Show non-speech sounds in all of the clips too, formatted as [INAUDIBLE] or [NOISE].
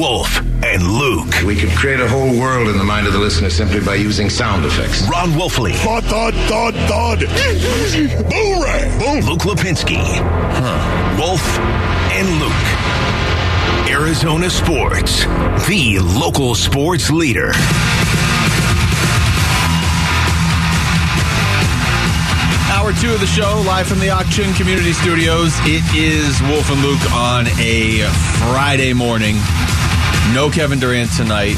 Wolf, and Luke. We could create a whole world in the mind of the listener simply by using sound effects. Ron Wolfley. Thud, thud, thud, thud. Boomerang. Boom. Luke Lipinski. Huh. Wolf and Luke. Arizona Sports, the local sports leader. Hour two of the show, live from the Auction Community Studios. It is Wolf and Luke on a Friday morning. No Kevin Durant tonight.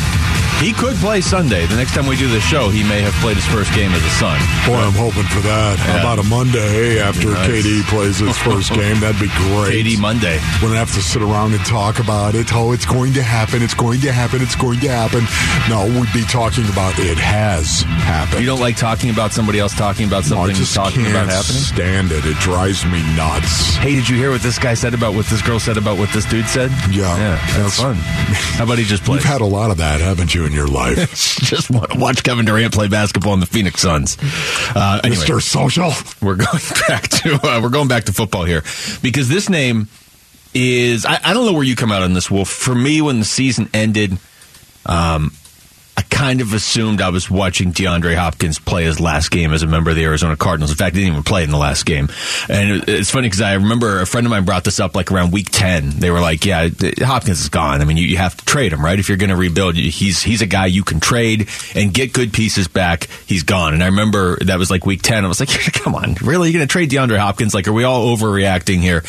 He could play Sunday. The next time we do the show, he may have played his first game as a Sun. Boy, I'm hoping for that. How about a Monday after Nice. KD plays his first [LAUGHS] game? That'd be great. KD Monday. We Wouldn't have to sit around and talk about it. Oh, it's going to happen. It's going to happen. It's going to happen. No, we'd be talking about it has happened. You don't like talking about somebody else talking about No, I something just talking can't about happening? stand it. It drives me nuts. Hey, did you hear what this guy said about what this girl said about what this dude said? Yeah. Yeah, that's That's- fun. [LAUGHS] How about he just play? You've had a lot of that, haven't you, in your life? [LAUGHS] just want to watch Kevin Durant play basketball in the Phoenix Suns. Uh, anyway, Mr. Social. we're [LAUGHS] going back to uh, we're going back to football here because this name is I, I don't know where you come out on this, Wolf. For me, when the season ended, um, kind of assumed I was watching DeAndre Hopkins play his last game as a member of the Arizona Cardinals. In fact, he didn't even play in the last game. And it's funny because I remember a friend of mine brought this up like around week 10. They were like, yeah, Hopkins is gone. I mean, you, you have to trade him, right? If you're going to rebuild, he's, he's a guy you can trade and get good pieces back. He's gone. And I remember that was like week 10. I was like, [LAUGHS] come on, really? You're going to trade DeAndre Hopkins? Like, are we all overreacting here?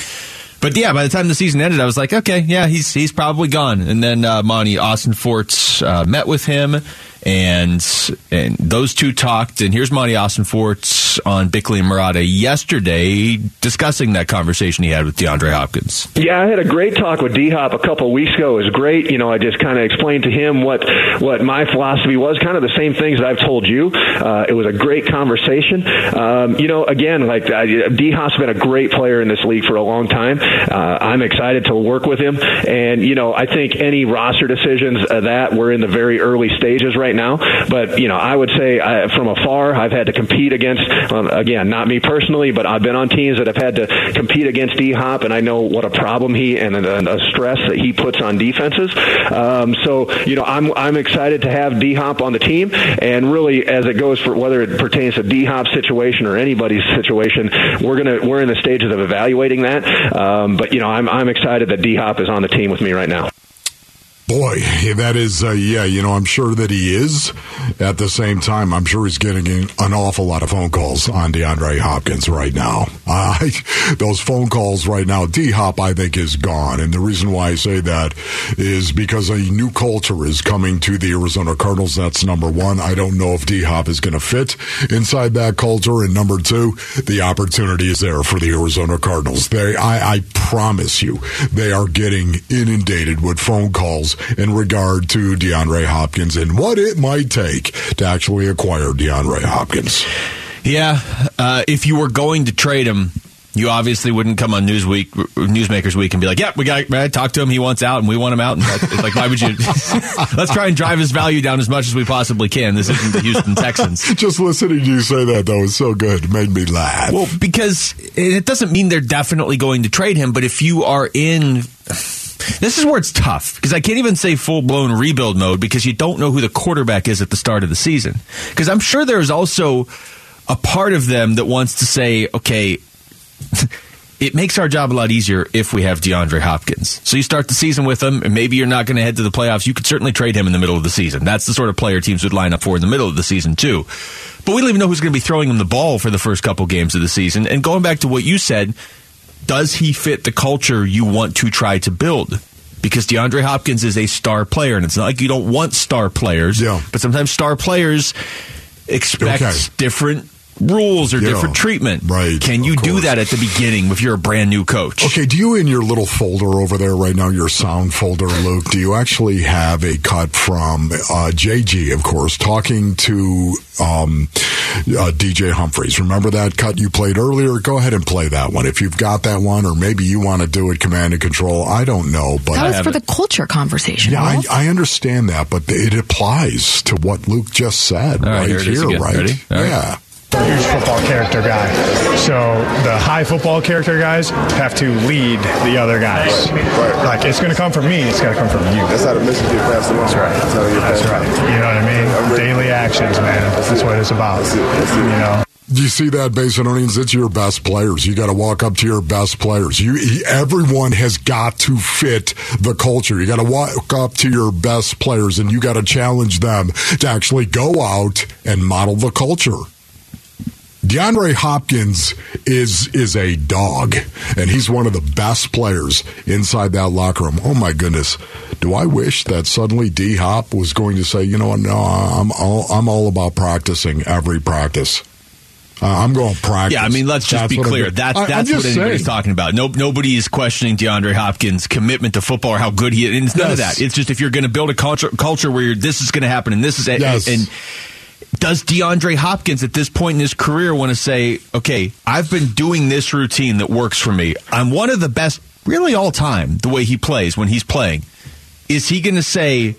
But yeah, by the time the season ended, I was like, okay, yeah, he's he's probably gone. And then uh, Monti Ossenfort uh, met with him, and and those two talked. And here's Monti Ossenfort on Bickley and Marotta yesterday discussing that conversation he had with DeAndre Hopkins. Yeah, I had a great talk with D Hop a couple weeks ago. It was great. You know, I just kind of explained to him what what my philosophy was, kind of the same things that I've told you. Uh, it was a great conversation. Um, you know, again, like D Hop's been a great player in this league for a long time. Uh, I'm excited to work with him, and you know, I think any roster decisions uh, that we're in the very early stages right now. But you know, I would say uh, from afar, I've had to compete against. Um, again, not me personally, but I've been on teams that have had to compete against D Hop, and I know what a problem he and a, a stress that he puts on defenses. Um, so you know, I'm I'm excited to have D Hop on the team, and really as it goes for whether it pertains to D Hop's situation or anybody's situation, we're gonna we're in the stages of evaluating that. Um, but you know, I'm I'm excited that D Hop is on the team with me right now. Boy, that is, uh, yeah, you know, I'm sure that he is. At the same time, I'm sure he's getting an awful lot of phone calls on DeAndre Hopkins right now. [LAUGHS] Uh, those phone calls right now, D Hop, I think, is gone. And the reason why I say that is because a new culture is coming to the Arizona Cardinals. That's number one. I don't know if D Hop is going to fit inside that culture. And number two, the opportunity is there for the Arizona Cardinals. They, I, I promise you, they are getting inundated with phone calls in regard to DeAndre Hopkins and what it might take to actually acquire DeAndre Hopkins. Yeah, uh, if you were going to trade him, you obviously wouldn't come on Newsweek, Newsmakers Week, and be like, "Yeah, we got I talked to him. He wants out, and we want him out." And it's like, why would you? [LAUGHS] Let's try and drive his value down as much as we possibly can. This isn't the Houston Texans. [LAUGHS] Just listening to you say that though is so good. It made me laugh. Well, because it doesn't mean they're definitely going to trade him, but if you are in. This is where it's tough because I can't even say full blown rebuild mode because you don't know who the quarterback is at the start of the season. Because I'm sure there's also a part of them that wants to say, okay, [LAUGHS] it makes our job a lot easier if we have DeAndre Hopkins. So you start the season with him, and maybe you're not going to head to the playoffs. You could certainly trade him in the middle of the season. That's the sort of player teams would line up for in the middle of the season, too. But we don't even know who's going to be throwing him the ball for the first couple games of the season. And going back to what you said, does he fit the culture you want to try to build? Because DeAndre Hopkins is a star player, and it's not like you don't want star players, Yeah. but sometimes star players expect Okay. different rules or Yeah. different treatment. Right, Can you do that at the beginning if you're a brand new coach? Okay, do you in your little folder over there right now, your sound folder, Luke, do you actually have a cut from uh, JG, of course, talking to um, uh, DJ Humphries? Remember that cut you played earlier? Go ahead and play that one if you've got that one, or maybe you want to do it command and control. I don't know, but That was for the culture conversation. yeah, I, I understand that, but it applies to what Luke just said All right, right, here it is here, right? Ready? All right. Yeah. huge football character guy. So the high football character guys have to lead the other guys. Right. Like it's going to come from me. It's going to come from you. That's how the message get passed along. That's right. That's how That's right. You know what I mean? Daily actions, man. That's what it's about. That's it. That's it. You know. Do you see that, Basinonians? It's your best players. You got to walk up to your best players. You, everyone has got to fit the culture. You got to walk up to your best players, and you got to challenge them to actually go out and model the culture. DeAndre Hopkins is is a dog, and he's one of the best players inside that locker room. Oh my goodness, do I wish that suddenly D Hop was going to say, you know what? No, I'm all I'm all about practicing every practice. Uh, I'm going to practice. Yeah, I mean, let's just That's be clear. That's I- that's what anybody's saying. talking about. No, nobody is questioning DeAndre Hopkins' commitment to football or how good he is. And it's none of that. It's just if you're going to build a culture, culture where you're, this is going to happen and this is Yes. and does DeAndre Hopkins at this point in his career want to say, okay, I've been doing this routine that works for me. I'm one of the best, really all time, the way he plays when he's playing. Is he going to say,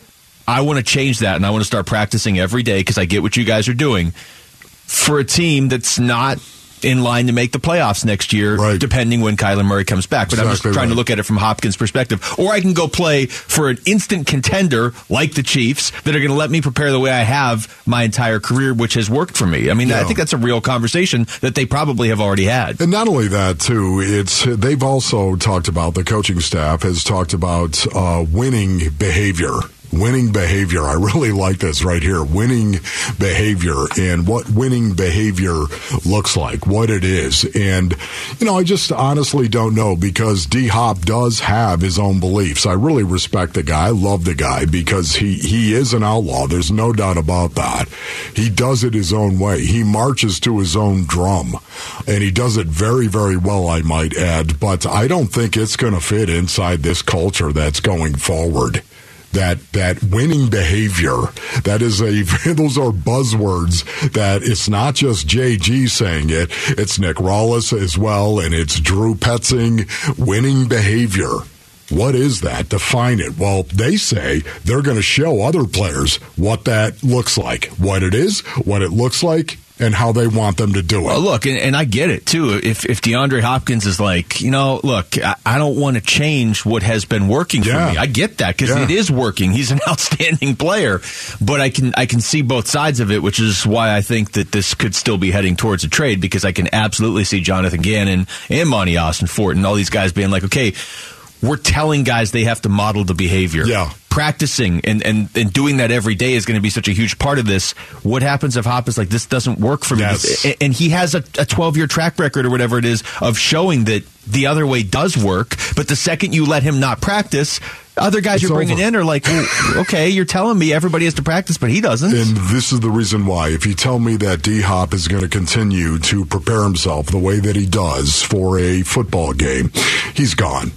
I want to change that and I want to start practicing every day because I get what you guys are doing for a team that's not in line to make the playoffs next year, Right. depending when Kyler Murray comes back. But I'm just Exactly trying to look at it from Hopkins' perspective. Or I can go play for an instant contender like the Chiefs that are going to let me prepare the way I have my entire career, which has worked for me. I mean, I think that's a real conversation that they probably have already had. And not only that, too, it's they've also talked about the coaching staff has talked about uh, winning behavior. Winning behavior. I really like this right here. Winning behavior and what winning behavior looks like, what it is. And, you know, I just honestly don't know because D Hop does have his own beliefs. I really respect the guy. I love the guy because he, he is an outlaw. There's no doubt about that. He does it his own way. He marches to his own drum and he does it very, very well, I might add. But I don't think it's going to fit inside this culture that's going forward. That that winning behavior, that is a [LAUGHS] those are buzzwords. That it's not just JG saying it; it's Nick Rallis as well, and it's Drew Petzing. Winning behavior. What is that? Define it. Well, they say they're going to show other players what that looks like, what it is, what it looks like, and how they want them to do it. Well, look, and, and I get it too. If if DeAndre Hopkins is like, you know, look, I, I don't want to change what has been working Yeah. for me. I get that because Yeah. it is working. He's an [LAUGHS] outstanding player, but I can I can see both sides of it, which is why I think that this could still be heading towards a trade because I can absolutely see Jonathan Gannon and Monti Ossenfort and all these guys being like, okay, we're telling guys they have to model the behavior. Yeah. Practicing and, and, and doing that every day is going to be such a huge part of this. What happens if Hop is like, this doesn't work for me? Yes. And he has a 12 year track record or whatever it is of showing that the other way does work. But the second you let him not practice, other guys It's you're bringing over. in are like, well, okay, you're telling me everybody has to practice, but he doesn't. And this is the reason why. If you tell me that D Hop is going to continue to prepare himself the way that he does for a football game, he's gone.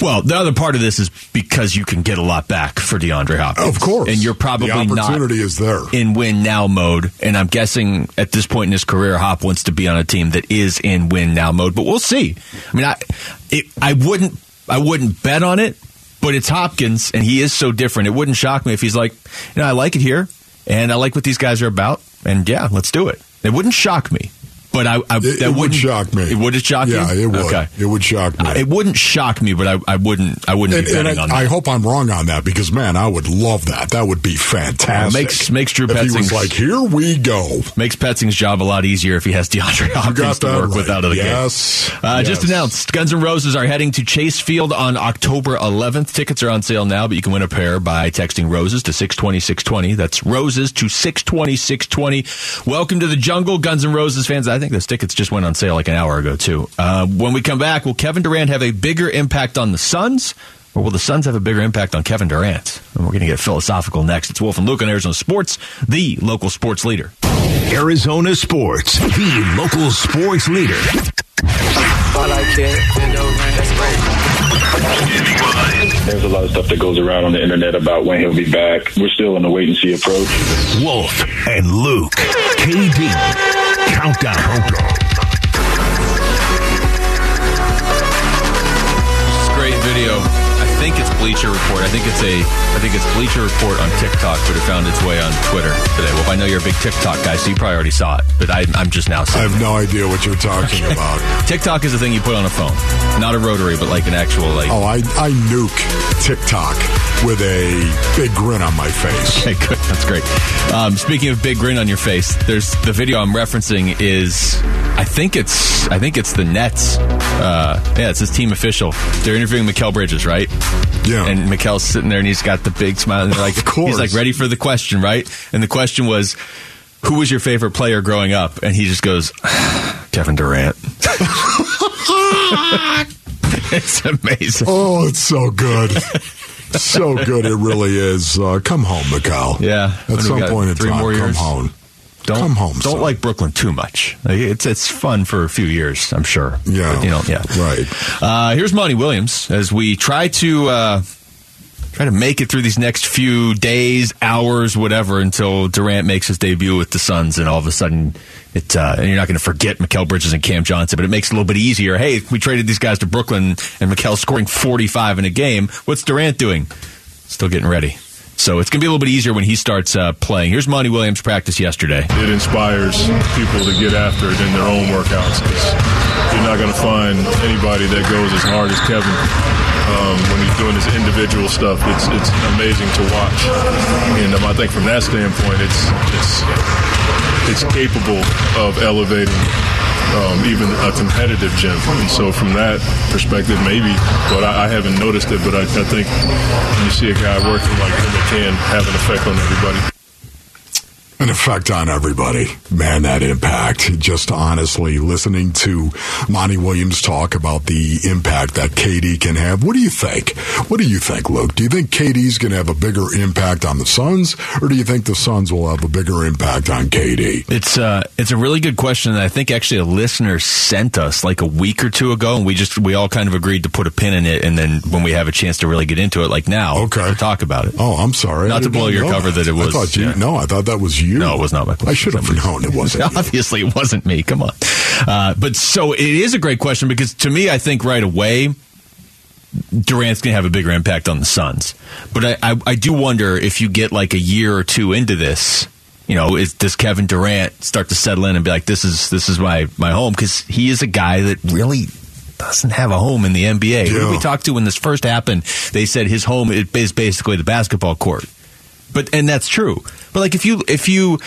Well, the other part of this is because you can get a lot back for DeAndre Hopkins. Of course. And you're probably the not opportunity is there. in win now mode. And I'm guessing at this point in his career, Hop wants to be on a team that is in win now mode. But we'll see. I mean, I it, I wouldn't I wouldn't bet on it, but it's Hopkins, and he is so different. It wouldn't shock me if he's like, you know, I like it here, and I like what these guys are about, and yeah, let's do it. It wouldn't shock me. But I, I It, that it would wouldn't shock me. It would shock me. yeah, you. it would. Okay. It would shock me. Uh, It wouldn't shock me, but I, I wouldn't. I wouldn't and, be betting I, on that. I hope I'm wrong on that because man, I would love that. That would be fantastic. makes- makes Drew Petzing's- like, "Here we go." Makes Petzing's job a lot easier if he has DeAndre Hopkins to work right. with out of the Yes. game. Uh, Just announced, Guns N' Roses are heading to Chase Field on October 11th. Tickets are on sale now, but you can win a pair by texting Roses to 620 620. That's Roses to 620 620. Welcome to the jungle, Guns N' Roses fans. I think those tickets just went on sale like an hour ago, too. Uh, when we come back, will Kevin Durant have a bigger impact on the Suns? Or will the Suns have a bigger impact on Kevin Durant? And we're going to get philosophical next. It's Wolf and Luke on Arizona Sports, the local sports leader. Arizona Sports, the local sports leader. I like it. Window, that's great. There's a lot of stuff that goes around on the internet about when he'll be back. We're still in the wait and see approach. Wolf and Luke. KD. Countdown. Countdown. A great video. I think it's Bleacher Report. I think it's a I think it's Bleacher Report on TikTok, but it found its way on Twitter today. Well, I know you're a big TikTok guy, so you probably already saw it. But I, I'm just now I have it. no idea what you're talking about. [LAUGHS] TikTok is a thing you put on a phone, not a rotary, but like an actual like. Oh, I, I nuke TikTok with a big grin on my face. Okay, [LAUGHS] good. That's great. Um, speaking of big grin on your face, there's the video I'm referencing is I think it's I think it's the Nets. Uh, yeah, it's his team official. They're interviewing Mikal Bridges, right? Yeah. And Mikal's sitting there and he's got the big smile and they're like Of course. he's like ready for the question, right? And the question was who was your favorite player growing up? And he just goes, [SIGHS] Kevin Durant. [LAUGHS] it's amazing. Oh, it's so good. so [LAUGHS] good. It really is. Uh, come home, Mikal. Yeah. At some point in Three time, more come years? home. Don't Come home, Don't son. like Brooklyn too much. It's it's fun for a few years, I'm sure. Yeah. But, you know, yeah. Right. Uh, here's Monty Williams as we try to uh, try to make it through these next few days, hours, whatever, until Durant makes his debut with the Suns, and all of a sudden, it uh, and you're not going to forget Mikal Bridges and Cam Johnson, but it makes it a little bit easier. Hey, we traded these guys to Brooklyn, and Mikal's scoring 45 in a game. What's Durant doing? Still getting ready. So it's going to be a little bit easier when he starts uh, playing. Here's Monty Williams' practice yesterday. it inspires people to get after it in their own workouts you're not going to find anybody that goes as hard as Kevin um, when he's doing his individual stuff. It's it's amazing to watch, and um, I think from that standpoint, it's it's it's capable of elevating. Um, even a competitive gym, and so from that perspective, maybe. But I, I haven't noticed it. But I, I think when you see a guy working like him, it can have an effect on everybody. An effect on everybody. Man, that impact. Just honestly listening to Monty Williams talk about the impact that KD can have. What do you think? What do you think, Luke? Do you think KD's going to have a bigger impact on the Suns, or do you think the Suns will have a bigger impact on KD? It's uh, it's a really good question that I think actually a listener sent us like a week or two ago, and we just we all kind of agreed to put a pin in it, and then when we have a chance to really get into it, like now, Okay. to talk about it. Oh, I'm sorry. Not to blow your cover that it was- I thought you, yeah. No, I thought that was you. No, it was not my question. I should have known it wasn't. [LAUGHS] Obviously, it wasn't me. Come on. Uh, but so it is a great question because to me, I think right away, Durant's going to have a bigger impact on the Suns. But I, I, I do wonder if you get like a year or two into this, you know, is, does Kevin Durant start to settle in and be like, this is this is my my home? Because he is a guy that really doesn't have a home in the NBA. Who did Yeah. we talked to when this first happened? They said his home is basically the basketball court. But and that's true. But like if you if you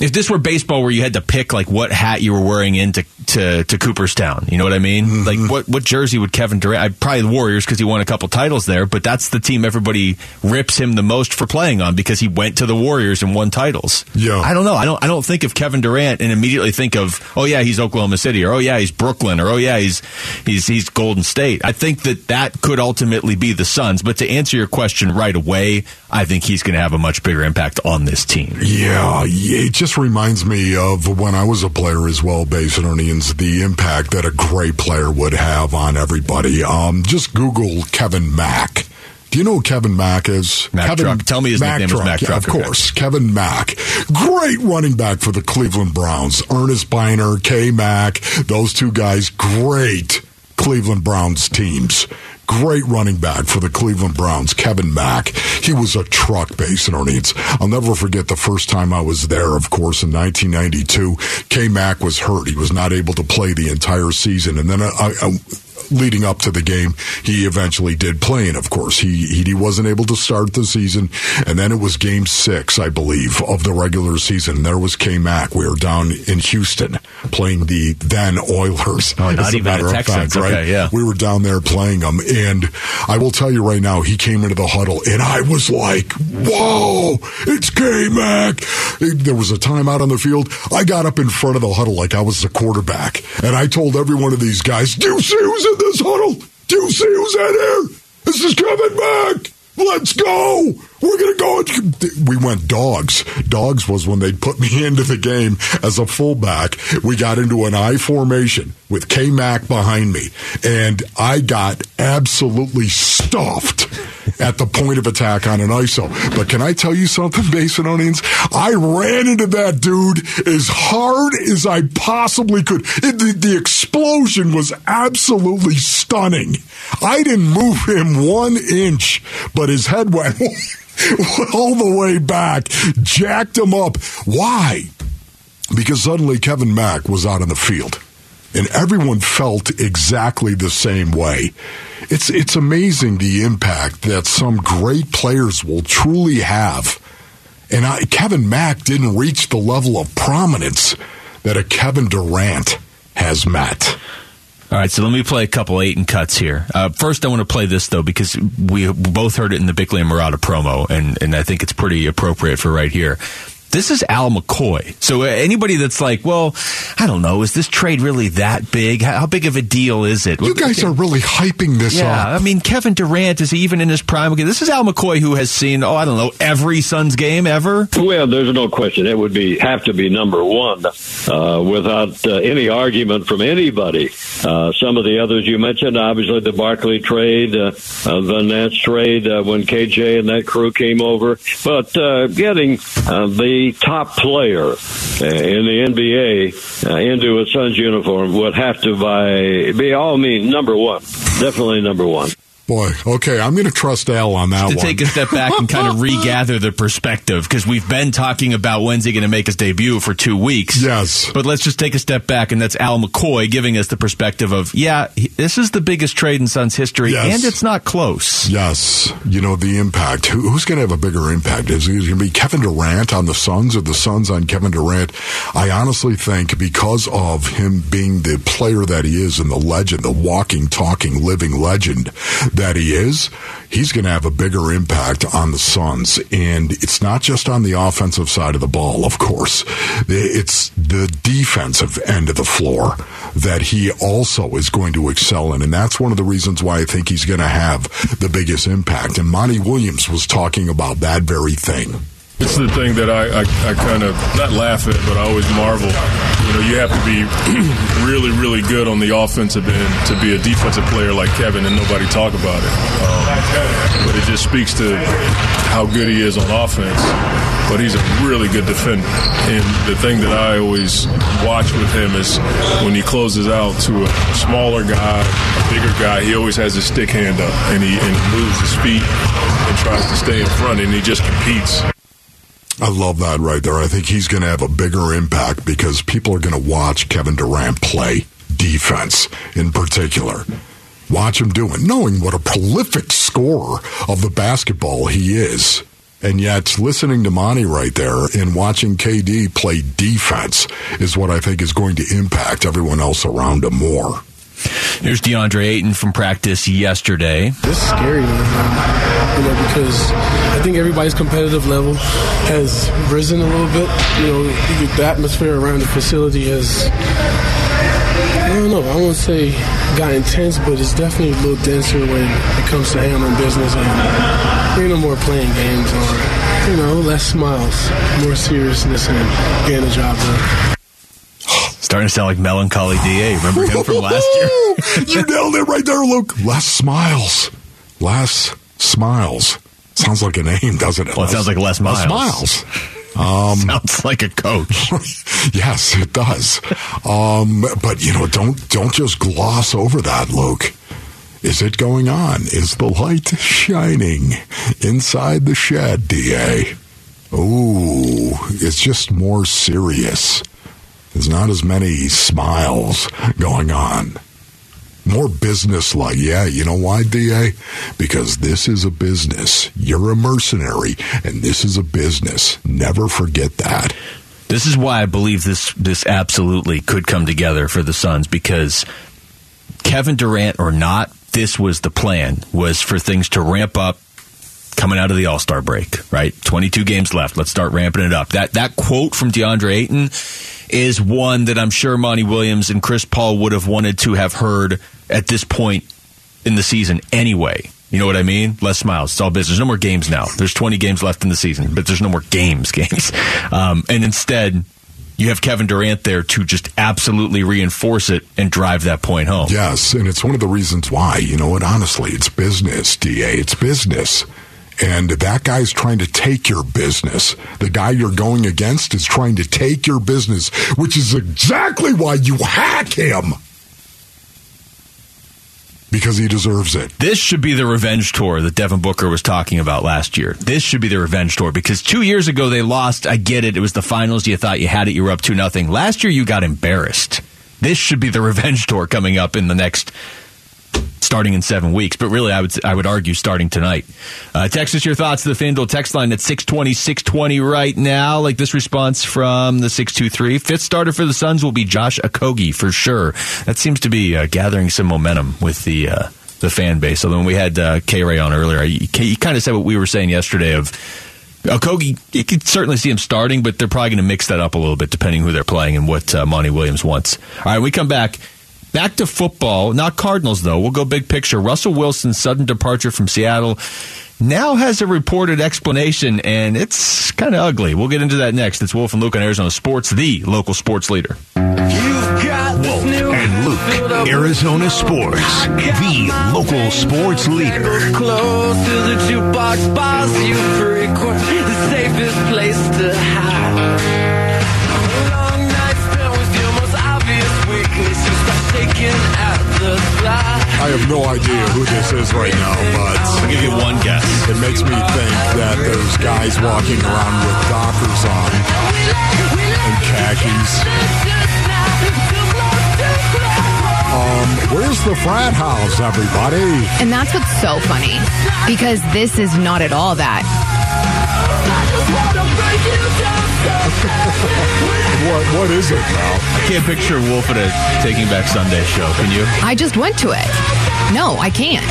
if this were baseball where you had to pick like what hat you were wearing into to, to Cooperstown, you know what I mean? Mm-hmm. Like what what jersey would Kevin Durant? I'd probably the Warriors because he won a couple titles there, but that's the team everybody rips him the most for playing on because he went to the Warriors and won titles. Yeah. I don't know. I don't I don't think of Kevin Durant and immediately think of oh yeah he's Oklahoma City or oh yeah he's Brooklyn or oh yeah he's he's he's Golden State. I think that that could ultimately be the Suns. But to answer your question right away, I think he's going to have a much bigger impact on this team. Yeah, yeah, it just reminds me of when I was a player as well, Basin Earnings, the impact that a great player would have on everybody. Um, just Google Kevin Mack. Do you know who Kevin Mack is? Mack Kevin Truck. Tell me his nickname is Mack yeah, Truck, Of course, Kevin Mack. Great running back for the Cleveland Browns. Earnest Byner, K Mack, those two guys, great Cleveland Browns teams. Great running back for the Cleveland Browns, Kevin Mack. He was a truck base in needs. I'll never forget the first time I was there, of course, in 1992. K Mack was hurt. He was not able to play the entire season. And then uh, I, I, leading up to the game, he eventually did play, and of course, he, he he wasn't able to start the season. And then it was Game Six, I believe, of the regular season. There was K Mac. We were down in Houston playing the then Oilers. Oh, not even matter the Texans. fact, right? Yeah. We were down there playing them, and I will tell you right now, he came into the huddle, and I was like, "Whoa, it's K Mac!" There was a timeout on the field. I got up in front of the huddle like I was the quarterback, and I told every one of these guys, "Do you see who's in this huddle? Do you see who's in here? This is Kevin Mack." Let's go. We're going to go. We went dogs. Dogs was when they put me [LAUGHS] into the game as a fullback. We got into an I formation with K Mac behind me, and I got absolutely stuffed. At the point of attack on an ISO. But can I tell you something, [LAUGHS] Basinonians? I ran into that dude as hard as I possibly could. It, the, the explosion was absolutely stunning. I didn't move him one inch, but his head went [LAUGHS] all the way back, jacked him up. Why? Because suddenly Kevin Mack was out on the field and everyone felt exactly the same way. It's it's amazing the impact that some great players will truly have. And I, Kevin Mack didn't reach the level of prominence that a Kevin Durant has met. All right, so let me play a couple eight and cuts here. Uh, first, I want to play this though because we both heard it in the Bickley and Marotta promo, and and I think it's pretty appropriate for right here. This is Al McCoy. So uh, anybody that's like, well, I don't know, is this trade really that big? How, how big of a deal is it? You guys are really hyping this yeah, up. I mean, Kevin Durant is he even in his prime? Okay, this is Al McCoy who has seen, oh, I don't know, every Suns game ever. Well, there's no question it would be have to be number one uh, without uh, any argument from anybody. Uh, some of the others you mentioned, obviously the Barkley trade, uh, uh, the Nance trade uh, when KJ and that crew came over, but getting the top player uh, in the NBA uh, into a Suns uniform would have to by be all means number one, definitely number one. Boy, okay, I'm going to trust Al on that to one. take a step back and kind of [LAUGHS] regather the perspective because we've been talking about when's he going to make his debut for two weeks. Yes. But let's just take a step back, and that's Al McCoy giving us the perspective of, yeah, this is the biggest trade in Suns history, Yes. and it's not close. Yes, you know the impact. Who, who's going to have a bigger impact? Is it going to be Kevin Durant on the Suns or the Suns on Kevin Durant? I honestly think because of him being the player that he is and the legend, the walking, talking, living legend that he is, he's going to have a bigger impact on the Suns. And it's not just on the offensive side of the ball, of course. It's the defensive end of the floor that he also is going to excel in. And that's one of the reasons why I think he's going to have the biggest impact. And Monty Williams was talking about that very thing. It's the thing that I, I, I kind of not laugh at, but I always marvel. You know, you have to be [CLEARS THROAT] really, really good on the offensive end to be a defensive player like Kevin, and nobody talk about it. Um, but it just speaks to how good he is on offense. But he's a really good defender, and the thing that I always watch with him is when he closes out to a smaller guy, a bigger guy, he always has his stick hand up, and he and he moves his feet and tries to stay in front, and he just competes. I love that right there. I think he's going to have a bigger impact because people are going to watch Kevin Durant play defense in particular. Watch him do it, knowing what a prolific scorer of the basketball he is. And yet, listening to Monty right there and watching KD play defense is what I think is going to impact everyone else around him more. Here's DeAndre Ayton from practice yesterday. Is scary, man. You know, because I think everybody's competitive level has risen a little bit. You know, the atmosphere around the facility has. I don't know. I won't say got intense, but it's definitely a little denser when it comes to handling business and you know more playing games or you know less smiles, more seriousness, and getting the job done. Starting to sound like melancholy Da. Remember him from last year? [LAUGHS] you nailed it right there, Luke. Les Smiles. Les Smiles. Sounds like a name, doesn't it? Well, it sounds like Les Miles. Miles. [LAUGHS] Um, Sounds like a coach. [LAUGHS] yes, it does. Um, but you know, don't don't just gloss over that, Luke. Is it going on? Is the light shining inside the shed, Da? Ooh, it's just more serious. There's not as many smiles going on. More business like. Yeah, you know why, DA? Because this is a business. You're a mercenary, and this is a business. Never forget that. This is why I believe this this absolutely could come together for the Suns because Kevin Durant or not, this was the plan was for things to ramp up coming out of the All-Star break, right? 22 games left. Let's start ramping it up. That that quote from DeAndre Ayton is one that I'm sure Monty Williams and Chris Paul would have wanted to have heard at this point in the season anyway. You know what I mean? Less smiles. It's all business. No more games now. There's 20 games left in the season, but there's no more games. [LAUGHS] Games. Um, and instead, you have Kevin Durant there to just absolutely reinforce it and drive that point home. Yes, and it's one of the reasons why. You know what? Honestly, it's business, DA. It's business. And that guy's trying to take your business. The guy you're going against is trying to take your business, which is exactly why you hack him. Because he deserves it. This should be the revenge tour that Devin Booker was talking about last year. This should be the revenge tour because two years ago they lost. I get it. It was the finals. You thought you had it. You were up two nothing. Last year you got embarrassed. This should be the [LAUGHS] revenge tour coming up in the next starting in seven weeks. But really, I would I would argue starting tonight. Uh, text us your thoughts to the FanDuel text line at 620, 620 right now. Like this response from the 623. Fifth starter for the Suns will be Josh Okogie for sure. That seems to be uh, gathering some momentum with the uh, the fan base. So when we had uh, K Ray on earlier, he, he kind of said what we were saying yesterday of. Okogie, you could certainly see him starting, but they're probably going to mix that up a little bit depending who they're playing and what uh, Monty Williams wants. All right, we come back. Back to football, not Cardinals though. We'll go big picture. Russell Wilson's sudden departure from Seattle now has a reported explanation, and it's kind of ugly. We'll get into that next. It's Wolf and Luke on Arizona Sports, the local sports leader. You've got Wolf and Luke, Arizona Sports, the local sports leader. Close to the jukebox bars you frequent, the safest place to hide. Who this is right now, but I'll give you one guess. it makes me think that there's guys walking around with Dockers on and khakis. Um, where's the frat house, everybody? And that's what's so funny because this is not at all that. [LAUGHS] What what is it now? I can't picture Wolf at a Taking Back Sunday show. Can you? I just went to it. No, I can't.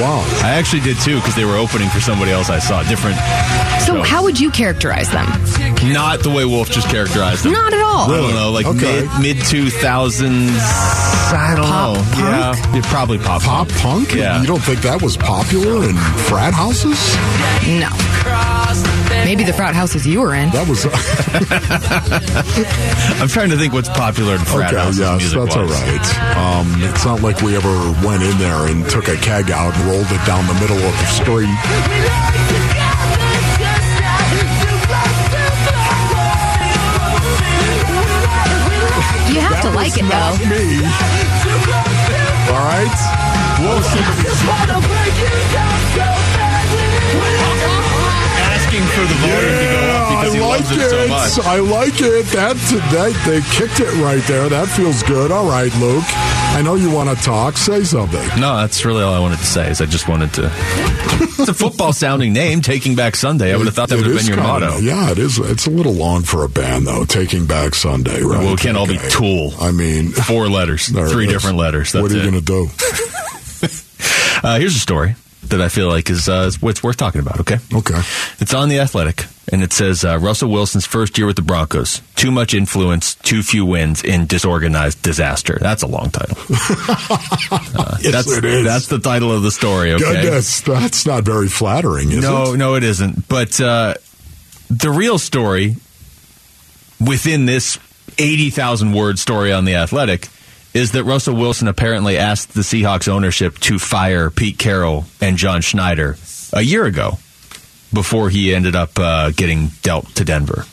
Wow. I actually did too because they were opening for somebody else I saw. Different. So, shows. how would you characterize them? Not the way Wolf just characterized them. Not at all. I don't know, like Okay. mid mid two thousands. I don't Pop know. punk? Yeah, yeah, probably pop Pop punk. punk? Yeah. You don't think that was popular in frat houses? No. Maybe the frat houses you were in. That was [LAUGHS] I'm trying to think what's popular in frat okay. houses. Yes, music-wise. that's all right. Um, it's not like we ever went in there and took a keg out and rolled it down the middle of the street. You have to like was it not though. me. All right. [LAUGHS] Asking for the volume to go up because I he like loves it, so much. I like it. That, that they kicked it right there. That feels good. All right, Luke. I know you want to talk. Say something. No, that's really all I wanted to say. Is I just wanted to. it's a football sounding name, Taking Back Sunday. I would have thought that would have been your kinda- motto. Yeah, it is. It's a little long for a band, though. Taking Back Sunday, right? Well, it can't all be Okay. Tool. I mean, Four letters, [LAUGHS] there three different letters. That's what are you going to do? [LAUGHS] Uh, here's a story that I feel like is uh, what's worth talking about. Okay. Okay. It's on the Athletic, and it says uh, Russell Wilson's first year with the Broncos: too much influence, too few wins in disorganized disaster. That's a long title. [LAUGHS] Uh, Yes, that's, it is. That's the title of the story. Okay. Goodness, that's not very flattering, is no, it? no, it isn't. But uh, the real story within this 80,000 word story on The Athletic is that Russell Wilson apparently asked the Seahawks ownership to fire Pete Carroll and John Schneider a year ago before he ended up uh, getting dealt to Denver.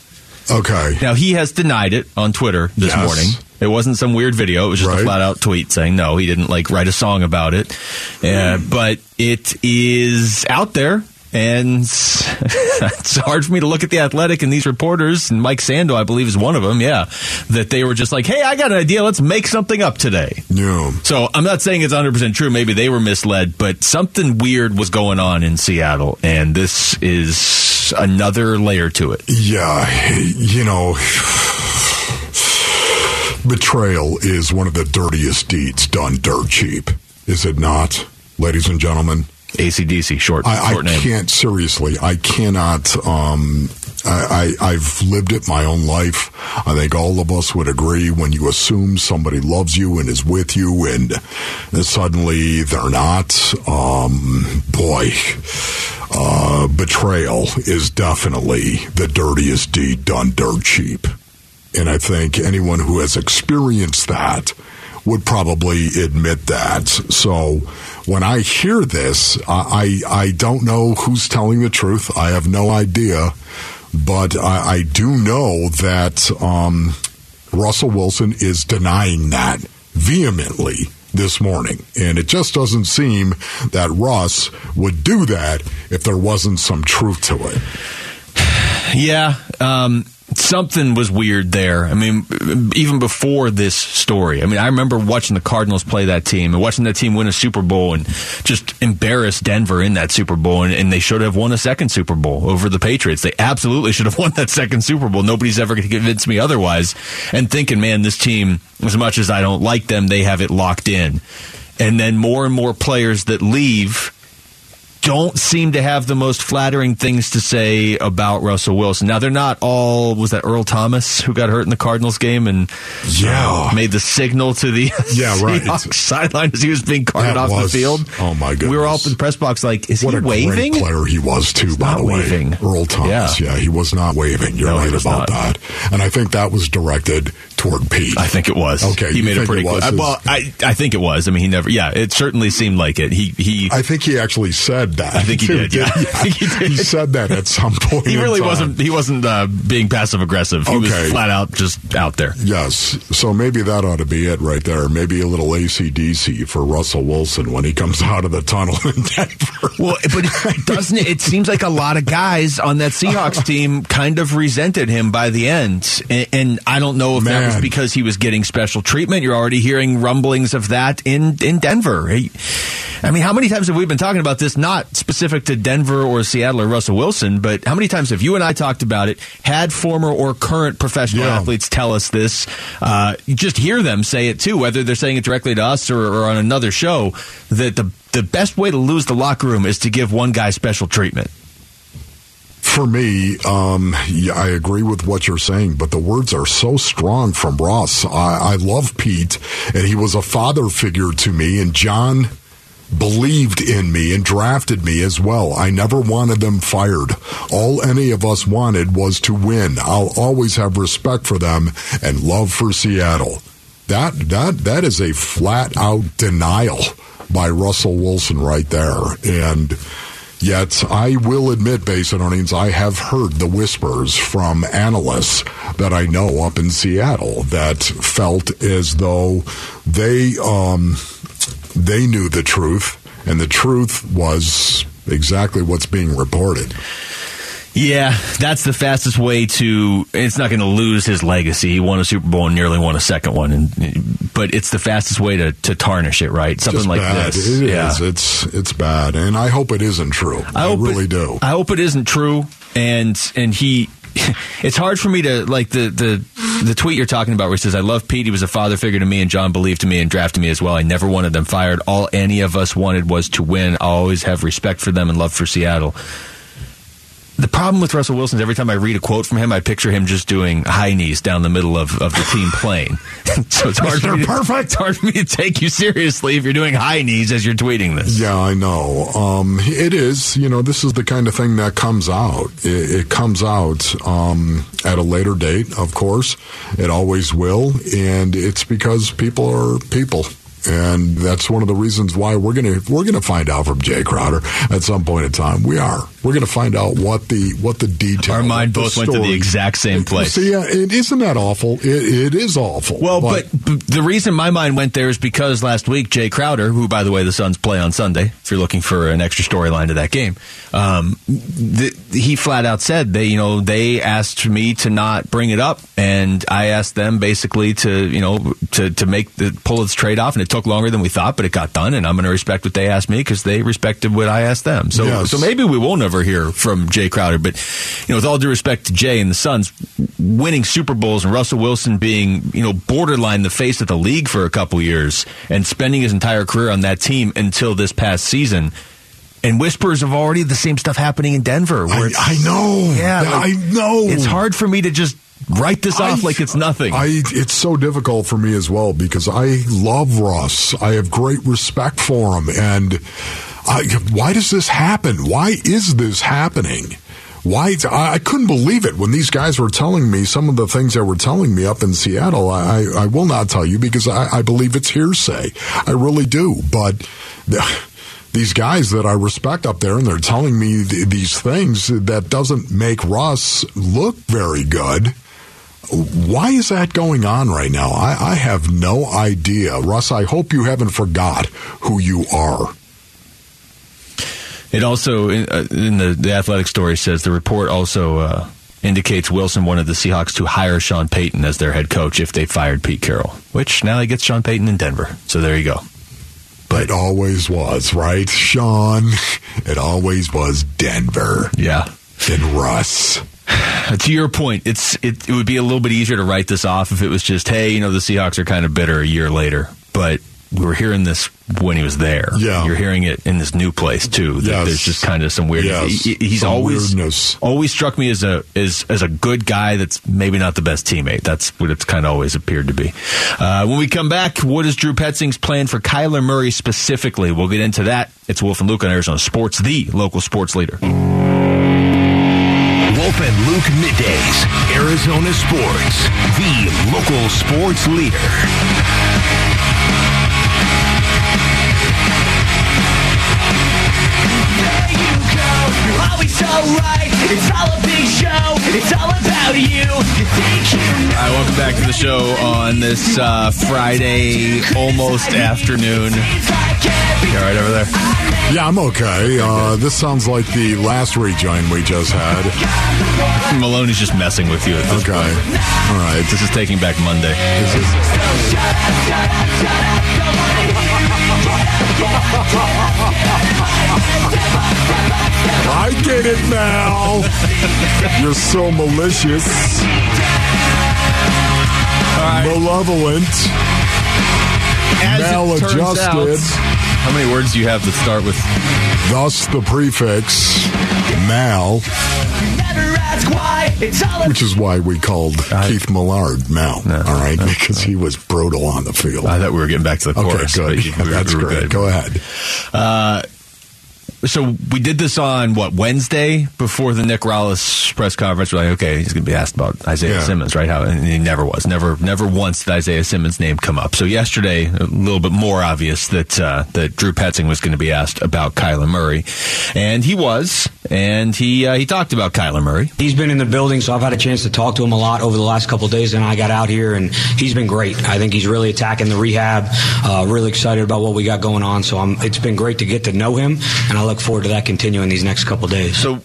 Okay. Now, he has denied it on Twitter this Yes. morning. It wasn't some weird video. It was just Right. a flat out tweet saying no, he didn't like write a song about it. Uh, but it is out there. And [LAUGHS] it's hard for me to look at the athletic and these reporters, and Mike Sando, I believe, is one of them. Yeah. That they were just like, hey, I got an idea. Let's make something up today. Yeah. So I'm not saying it's 100% true. Maybe they were misled, but something weird was going on in Seattle. And this is another layer to it. Yeah, you know, betrayal is one of the dirtiest deeds done dirt cheap, is it not, ladies and gentlemen? ACDC, short, I, short I name. can't seriously. I cannot. Um, I, I, I've lived it my own life. I think all of us would agree when you assume somebody loves you and is with you, and suddenly they're not. Um, boy, uh, betrayal is definitely the dirtiest deed done dirt cheap. And I think anyone who has experienced that would probably admit that. So when I hear this, I, I, don't know who's telling the truth. I have no idea. But I, I do know that um, Russell Wilson is denying that vehemently this morning. And it just doesn't seem that Russ would do that if there wasn't some truth to it. [SIGHS] Yeah, um, something was weird there. I mean, even before this story. I mean, I remember watching the Cardinals play that team and watching that team win a Super Bowl and just embarrass Denver in that Super Bowl. And, and they should have won a second Super Bowl over the Patriots. They absolutely should have [LAUGHS] won that second Super Bowl. Nobody's ever going to convince me otherwise. And thinking, man, this team, as much as I don't like them, they have it locked in. And then more and more players that leave don't seem to have the most flattering things to say about Russell Wilson. Now they're not all. Was that Earl Thomas who got hurt in the Cardinals game and yeah uh, made the signal to the [LAUGHS] Yeah, right. Sideline as he was being carted off was- the field? oh, my god! We were all in the press box like, is What he a waving? great player he was too, by not the way. Earl Thomas, yeah. he was not waving. You're No, right about not. that. And I think that was directed toward Pete. I think it was. Okay, he made a pretty good. his- Well, I I think it was. I mean, he never. Yeah, it certainly seemed like it. He he. I think he actually said that. [LAUGHS] I think he did, yeah. I think he did. said that at some [LAUGHS] point. he really wasn't. He wasn't uh, being passive aggressive. He Okay. was flat out just out there. Yes. So maybe that ought to be it right there. Maybe a little ACDC for Russell Wilson when he comes [LAUGHS] out of the tunnel in Denver. Well, but doesn't it? It seems like a lot of guys on that Seahawks team kind of resented him by the end, and, and I don't know if that was because he was getting special treatment. You're already hearing rumblings of that in in Denver. I mean, how many times have we been talking about this? Not specific to Denver or Seattle or Russell Wilson, but how many times have you and I talked about it? Had former or current professional Yeah. athletes tell us this? Uh, you just hear them say it too, whether they're saying it directly to us or, or on another show. That the the best way to lose the locker room is to give one guy special treatment. For me, um, yeah, I agree with what you're saying, but the words are so strong from Ross. I, I love Pete, and he was a father figure to me, and John believed in me and drafted me as well. I never wanted them fired. All any of us wanted was to win. I'll always have respect for them and love for Seattle. That that that is a flat out denial by Russell Wilson right there. And Yet I will admit, Basinonians, I have heard the whispers from analysts that I know up in Seattle that felt as though they um, they knew the truth, and the truth was exactly what's being reported. Yeah, that's the fastest way to. It's not going to lose his legacy. He won a Super Bowl and nearly won a second one, and but it's the fastest way to, to tarnish it, right? Something Just like bad. this. It yeah. is. It's it's bad, and I hope it isn't true. I, hope really it, do. I hope it isn't true. And and he, [LAUGHS] it's hard for me to like the the the tweet you're talking about where he says, "I love Pete. He was a father figure to me, and John believed in me and drafted me as well. I never wanted them fired. All any of us wanted was to win. I always have respect for them and love for Seattle." The problem with Russell Wilson is every time I read a quote from him, I picture him just doing high knees down the middle of, of the team plane. [LAUGHS] so it's hard, for me to, Perfect. it's hard for me to take you seriously if you're doing high knees as you're tweeting this. Yeah, I know. Um, it is. You know, this is the kind of thing that comes out. It, it comes out um, at a later date, of course. It always will, and it's because people are people. And that's one of the reasons why we're gonna we're gonna find out from Jae Crowder at some point in time. We are. We're gonna find out what the what the detail. Our mind both went to the exact same place. See, yeah, it isn't that awful. It, it is awful. Well, but, but the reason my mind went there is because last week Jae Crowder, who by the way the Suns play on Sunday, if you're looking for an extra storyline to that game, um, th- he flat out said they, you know, they asked me to not bring it up, and I asked them basically to, you know, to to make the pull this trade off, and it took longer than we thought, but it got done, and I'm going to respect what they asked me because they respected what I asked them. So, Yes. so maybe we will never hear from Jae Crowder, but you know, with all due respect to Jay and the Suns winning Super Bowls and Russell Wilson being, you know, borderline the face of the league for a couple years and spending his entire career on that team until this past season. And whispers of already the same stuff happening in Denver. Where I, I know. Yeah, like, I know. It's hard for me to just write this off I- like it's nothing. I, it's so difficult for me as well because I love Russ. I have great respect for him. And I, why does this happen? Why is this happening? Why? I, couldn't believe it when these guys were telling me some of the things they were telling me up in Seattle. I, I, I will not tell you because I, I believe it's hearsay. I really do. But the, these guys that I respect up there and they're telling me th- these things that doesn't make Russ look very good. Why is that going on right now? I, I have no idea. Russ, I hope you haven't forgot who you are. It also, in, uh, in the, the athletic story, says the report also uh, indicates Wilson wanted the Seahawks to hire Sean Payton as their head coach if they fired Pete Carroll, which now he gets Sean Payton in Denver. So there you go. But it always was, right, Sean? [LAUGHS] It always was Denver. Yeah. And Russ. [LAUGHS] to your point, it's it, it would be a little bit easier to write this off if it was just, hey, you know, the Seahawks are kind of bitter a year later. But we were hearing this when he was there. Yeah. You're hearing it in this new place too. That Yes. There's just kind of some weird. Yes. he- he's Some always weirdness. always struck me as a as as a good guy. That's maybe not the best teammate. That's what it's kind of always appeared to be. Uh, when we come back, what is Drew Petzing's plan for Kyler Murray specifically? We'll get into that. It's Wolf and Luke on Arizona Sports, the local sports leader. Wolf and Luke middays. Arizona Sports, the local sports leader. There You're always so right. It's all a big show. It's all about you. You you. All right, welcome back to the show on this uh, Friday almost afternoon. You all right over there? Yeah, I'm okay. Uh, this sounds like the last rejoin we just had. Maloney's just messing with you at this Okay. point. All right. This is taking back Monday. This is... I get it now. You're so malicious. All right. Malevolent. As it turns maladjusted. How many words do you have that start with? Thus the prefix mal, Never ask why. It's all which is why we called Keith Millard Mal. all right, because he was brutal on the field. I thought we were getting back to the okay, good. but you- we were- That's great. good. Go ahead. Uh, so we did this on what Wednesday before the Nick Rallis press conference. We're like, okay, he's going to be asked about Isaiah Yeah. Simmons, right? How and he never was, never, never once did Isaiah Simmons' name come up. So yesterday, a little bit more obvious that uh, that Drew Petzing was going to be asked about Kyler Murray, and he was, and he uh, he talked about Kyler Murray. He's been in the building, so I've had a chance to talk to him a lot over the last couple of days. And I got out here, and he's been great. I think he's really attacking the rehab. Uh, really excited about what we got going on. So I'm, it's been great to get to know him, and I look forward to that continuing these next couple of days. So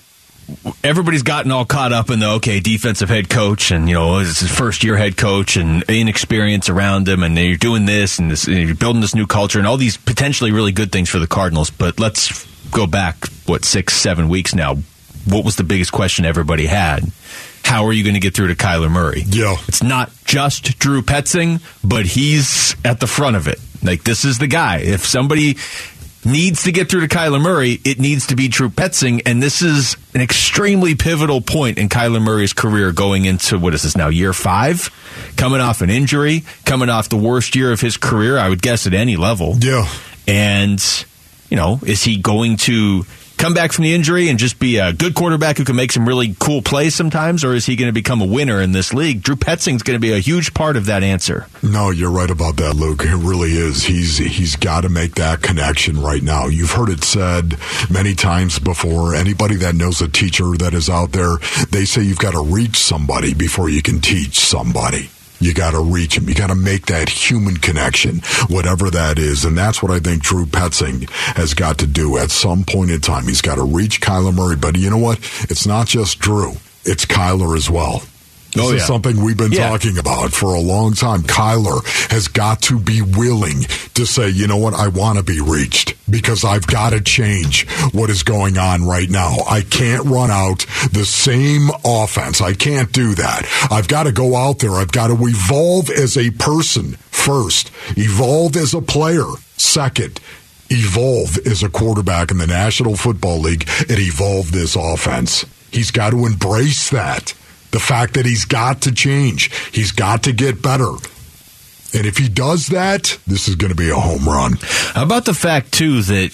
everybody's gotten all caught up in the okay defensive head coach and you know oh, it's his first year head coach and inexperience around him and you're doing this and, this, and you're building this new culture and all these potentially really good things for the Cardinals. But let's go back what six seven weeks now. What was the biggest question everybody had? How are you going to get through to Kyler Murray? Yeah. It's not just Drew Petzing, but he's at the front of it. Like this is the guy. If somebody needs to get through to Kyler Murray, it needs to be Drew Petzing, and this is an extremely pivotal point in Kyler Murray's career going into what is this now year five, coming off an injury, coming off the worst year of his career, I would guess at any level. Yeah. And you know, is he going to come back from the injury and just be a good quarterback who can make some really cool plays sometimes, or is he going to become a winner in this league? Drew Petzing's going to be a huge part of that answer. No, you're right about that, Luke. It really is. He's he's got to make that connection right now. You've heard it said many times before. Anybody that knows a teacher that is out there, they say you've got to reach somebody before you can teach somebody. You got to reach them. You got to make that human connection, whatever that is. And that's what I think Drew Petzing has got to do at some point in time. He's got to reach Kyler Murray. But you know what? It's not just Drew. It's Kyler as well. This Oh, is yeah. something we've been Yeah. talking about for a long time. Kyler has got to be willing to say, you know what, I want to be reached because I've got to change what is going on right now. I can't run out the same offense. I can't do that. I've got to go out there. I've got to evolve as a person first, evolve as a player second. Evolve as a quarterback in the National Football League and evolve this offense. He's got to embrace that. The fact that he's got to change, he's got to get better. And if he does that, this is going to be a home run. How about the fact too that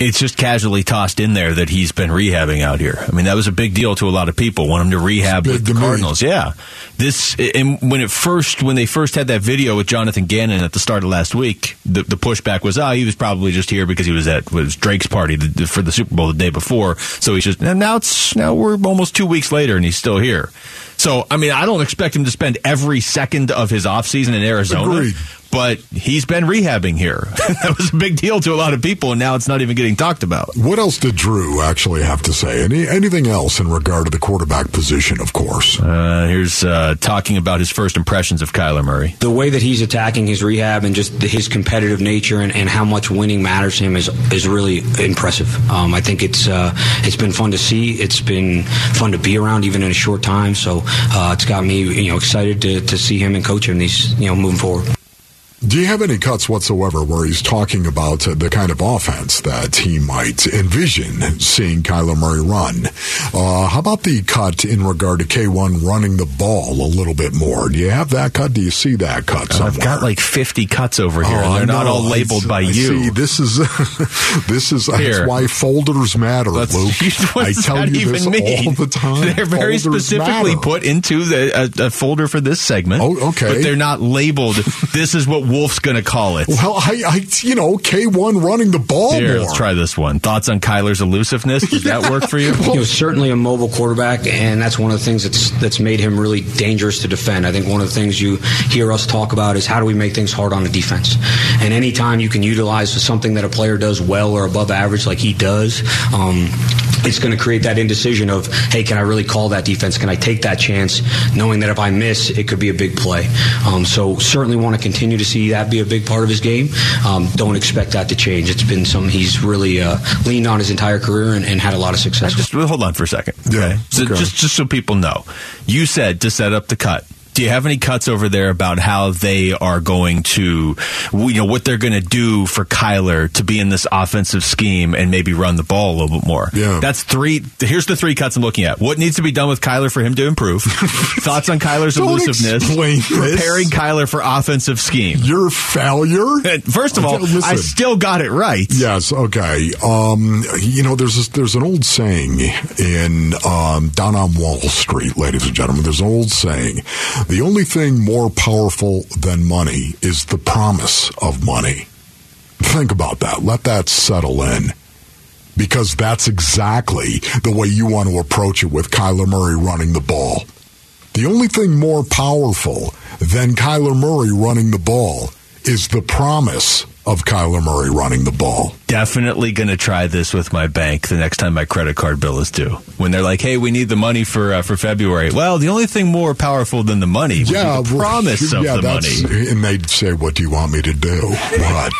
it's just casually tossed in there that he's been rehabbing out here. I mean, that was a big deal to a lot of people. Want him to rehab with the Cardinals. Yeah. This, and when it first, when they first had that video with Jonathan Gannon at the start of last week, the, the pushback was, oh, he was probably just here because he was at was Drake's party the, for the Super Bowl the day before. So he's just, and now it's, now we're almost two weeks later and he's still here. So, I mean, I don't expect him to spend every second of his offseason in Arizona. Agreed. But he's been rehabbing here. [LAUGHS] that was a big deal to a lot of people, and now it's not even getting talked about. What else did Drew actually have to say? Any anything else in regard to the quarterback position? Of course. Uh, here's uh, talking about his first impressions of Kyler Murray. The way that he's attacking his rehab and just the, his competitive nature and, and how much winning matters to him is is really impressive. Um, I think it's uh, it's been fun to see. It's been fun to be around, even in a short time. So uh, it's got me you know excited to, to see him and coach him these you know moving forward. Do you have any cuts whatsoever where he's talking about the kind of offense that he might envision seeing Kyler Murray run? Uh, how about the cut in regard to K1 running the ball a little bit more? Do you have that cut? Do you see that cut somewhere? I've got like 50 cuts over here, Oh, they're not all labeled by you. See, this is [LAUGHS] this is that's why folders matter, Luke. [LAUGHS] I tell you this mean? all the time. They're very Folders specifically matter. put into the, a, a folder for this segment. Oh, okay. But they're not labeled. [LAUGHS] this is what Wolf's going to call it. Well, I, I, you know, K1 running the ball Here, more. let's try this one. Thoughts on Kyler's elusiveness? Does that work for you? [LAUGHS] He was certainly a mobile quarterback, and that's one of the things that's that's made him really dangerous to defend. I think one of the things you hear us talk about is how do we make things hard on the defense. And anytime you can utilize something that a player does well or above average, like he does. Um, it's going to create that indecision of, hey, can I really call that defense? Can I take that chance, knowing that if I miss, it could be a big play. Um, so certainly want to continue to see that be a big part of his game. Um, don't expect that to change. It's been something he's really uh, leaned on his entire career and, and had a lot of success. with. Just hold on for a second. Yeah, So okay. just just so people know, you said to set up the cut. Do you have any cuts over there about how they are going to, you know, what they're going to do for Kyler to be in this offensive scheme and maybe run the ball a little bit more? Yeah. That's three. Here's the three cuts I'm looking at. What needs to be done with Kyler for him to improve? [LAUGHS] Thoughts on Kyler's elusiveness? Preparing Kyler for offensive scheme. Your failure? First of all, listen. I still got it right. Yes. Okay. Um, you know, there's this, there's an old saying in um, down on Wall Street, ladies and gentlemen. There's an old saying: the only thing more powerful than money is the promise of money. Think about that. Let that settle in. Because that's exactly the way you want to approach it with Kyler Murray running the ball. The only thing more powerful than Kyler Murray running the ball is the promise of Kyler Murray running the ball. definitely going to try this with my bank the next time my credit card bill is due. When they're like, "Hey, we need the money for uh, for February." Well, the only thing more powerful than the money would Yeah, be the promise of yeah, the money. and they'd say, "What do you want me to do? What?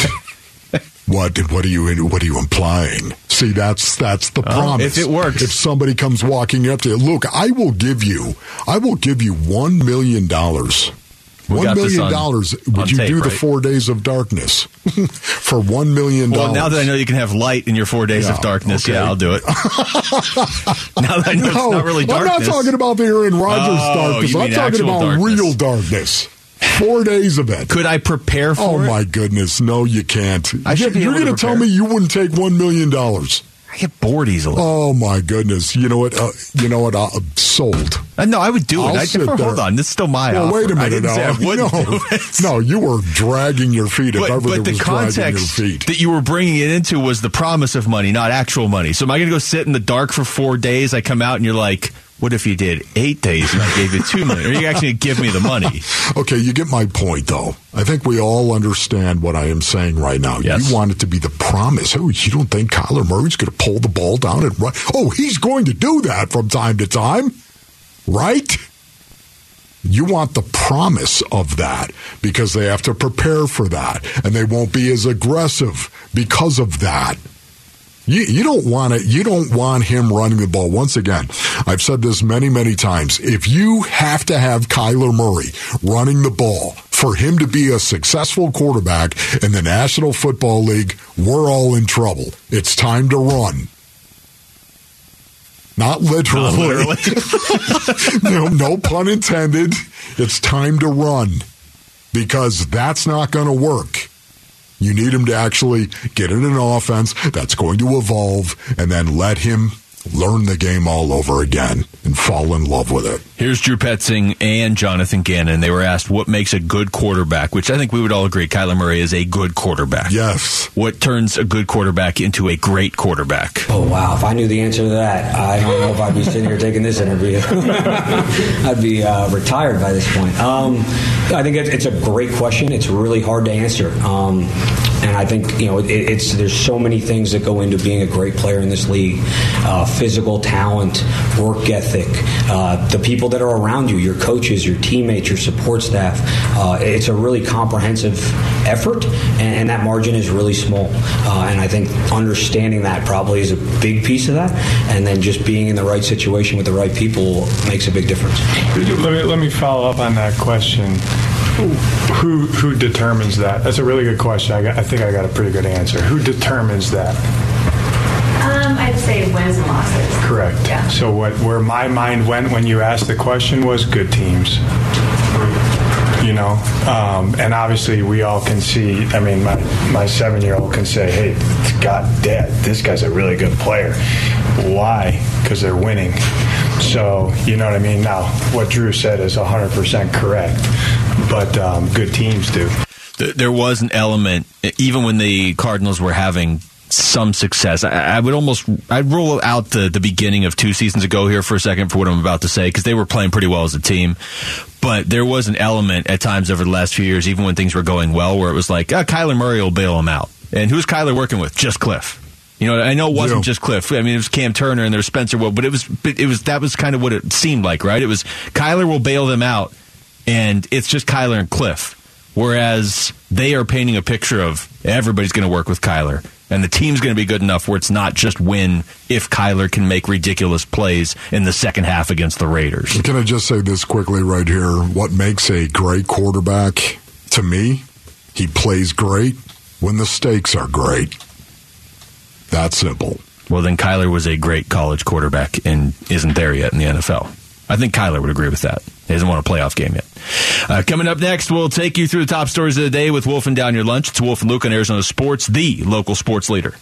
[LAUGHS] what? What are you? What are you implying?" See, that's that's the Well, promise. if it works. if somebody comes walking up to you, look, I will give you, I will give you one million dollars. We One million on- dollars. Would you tape, do the right? four days of darkness [LAUGHS] for one million dollars? Well, now that I know you can have light in your four days Yeah, of darkness, okay. yeah, I'll do it. [LAUGHS] now that I know it's No, not really darkness. I'm not talking about the Aaron Rodgers Oh, darkness. I'm talking about darkness. real darkness. Four days of it. Could I prepare for Oh it? my goodness! No, you can't. I should You're going to tell me you wouldn't take one million dollars? I get bored easily. Oh my goodness! You know what? Uh, you know what? Uh, sold. Uh, no, I would do I'll it. I, sit hold there. on, this is still my well, offer. wait a minute I wouldn't [LAUGHS] no, do it. [LAUGHS] no, you were dragging your feet if But, ever but the was dragging your context that you were bringing it into was the promise of money, not actual money. So am I going to go sit in the dark for four days? I come out and you're like, "What if you did eight days and I gave you two million? Are you actually going to give me the money?" [LAUGHS] Okay, you get my point, though. I think we all understand what I am saying right now. Yes. You want it to be the promise. Oh, you don't think Kyler Murray's going to pull the ball down and run? Oh, he's going to do that from time to time, right? You want the promise of that because they have to prepare for that and they won't be as aggressive because of that. You, you don't want it. You don't want him running the ball. Once again, I've said this many, many times. If you have to have Kyler Murray running the ball for him to be a successful quarterback in the National Football League, we're all in trouble. It's time to run. Not literally. Not [LAUGHS] no, no pun intended. It's time to run because that's not going to work. You need him to actually get in an offense that's going to evolve and then let him learn the game all over again and fall in love with it. Here's Drew Petzing and Jonathan Gannon. They were asked what makes a good quarterback, which I think we would all agree Kyler Murray is a good quarterback. Yes. What turns a good quarterback into a great quarterback? Oh wow! If I knew the answer to that, I don't know if I'd be sitting here taking this interview. [LAUGHS] I'd be uh, retired by this point. Um, I think it's, it's a great question. It's really hard to answer, um, and I think you know it, it's there's so many things that go into being a great player in this league: uh, physical talent, work ethic, uh, the people that are around you, your coaches, your teammates, your support staff. Uh, it's a really comprehensive effort, and, and that margin is really small. Uh, and I think understanding that probably is a big piece of that, and then just being in the right situation with the right people makes a big difference. Let me, let me follow up on that question. Who who determines that? That's a really good question. I, got, I think I got a pretty good answer. Who determines that? Um, I'd say wins and losses. Correct. Yeah. So what where my mind went when you asked the question was good teams. You know, um, and obviously we all can see. I mean, my my seven year old can say, "Hey, God, Dad, this guy's a really good player." Why? Because they're winning. So you know what I mean. Now, what Drew said is 100 percent correct, but um, good teams do. There was an element, even when the Cardinals were having some success. I, I would almost I'd rule out the the beginning of two seasons ago here for a second for what I'm about to say because they were playing pretty well as a team. But there was an element at times over the last few years, even when things were going well, where it was like, ah, Kyler Murray will bail him out. And who's Kyler working with? Just Cliff. You know, I know it wasn't just Cliff. I mean, it was Cam Turner and there's Spencer Whipple, but it was, it was that was kind of what it seemed like, right? It was Kyler will bail them out, and it's just Kyler and Cliff. Whereas they are painting a picture of everybody's going to work with Kyler, and the team's going to be good enough where it's not just win if Kyler can make ridiculous plays in the second half against the Raiders. Can I just say this quickly right here? What makes a great quarterback to me? He plays great when the stakes are great. That simple. Well, then Kyler was a great college quarterback and isn't there yet in the NFL. I think Kyler would agree with that. He hasn't won a playoff game yet. Uh, coming up next, we'll take you through the top stories of the day with Wolf and Down Your Lunch. It's Wolf and Luke on Arizona Sports, the local sports leader.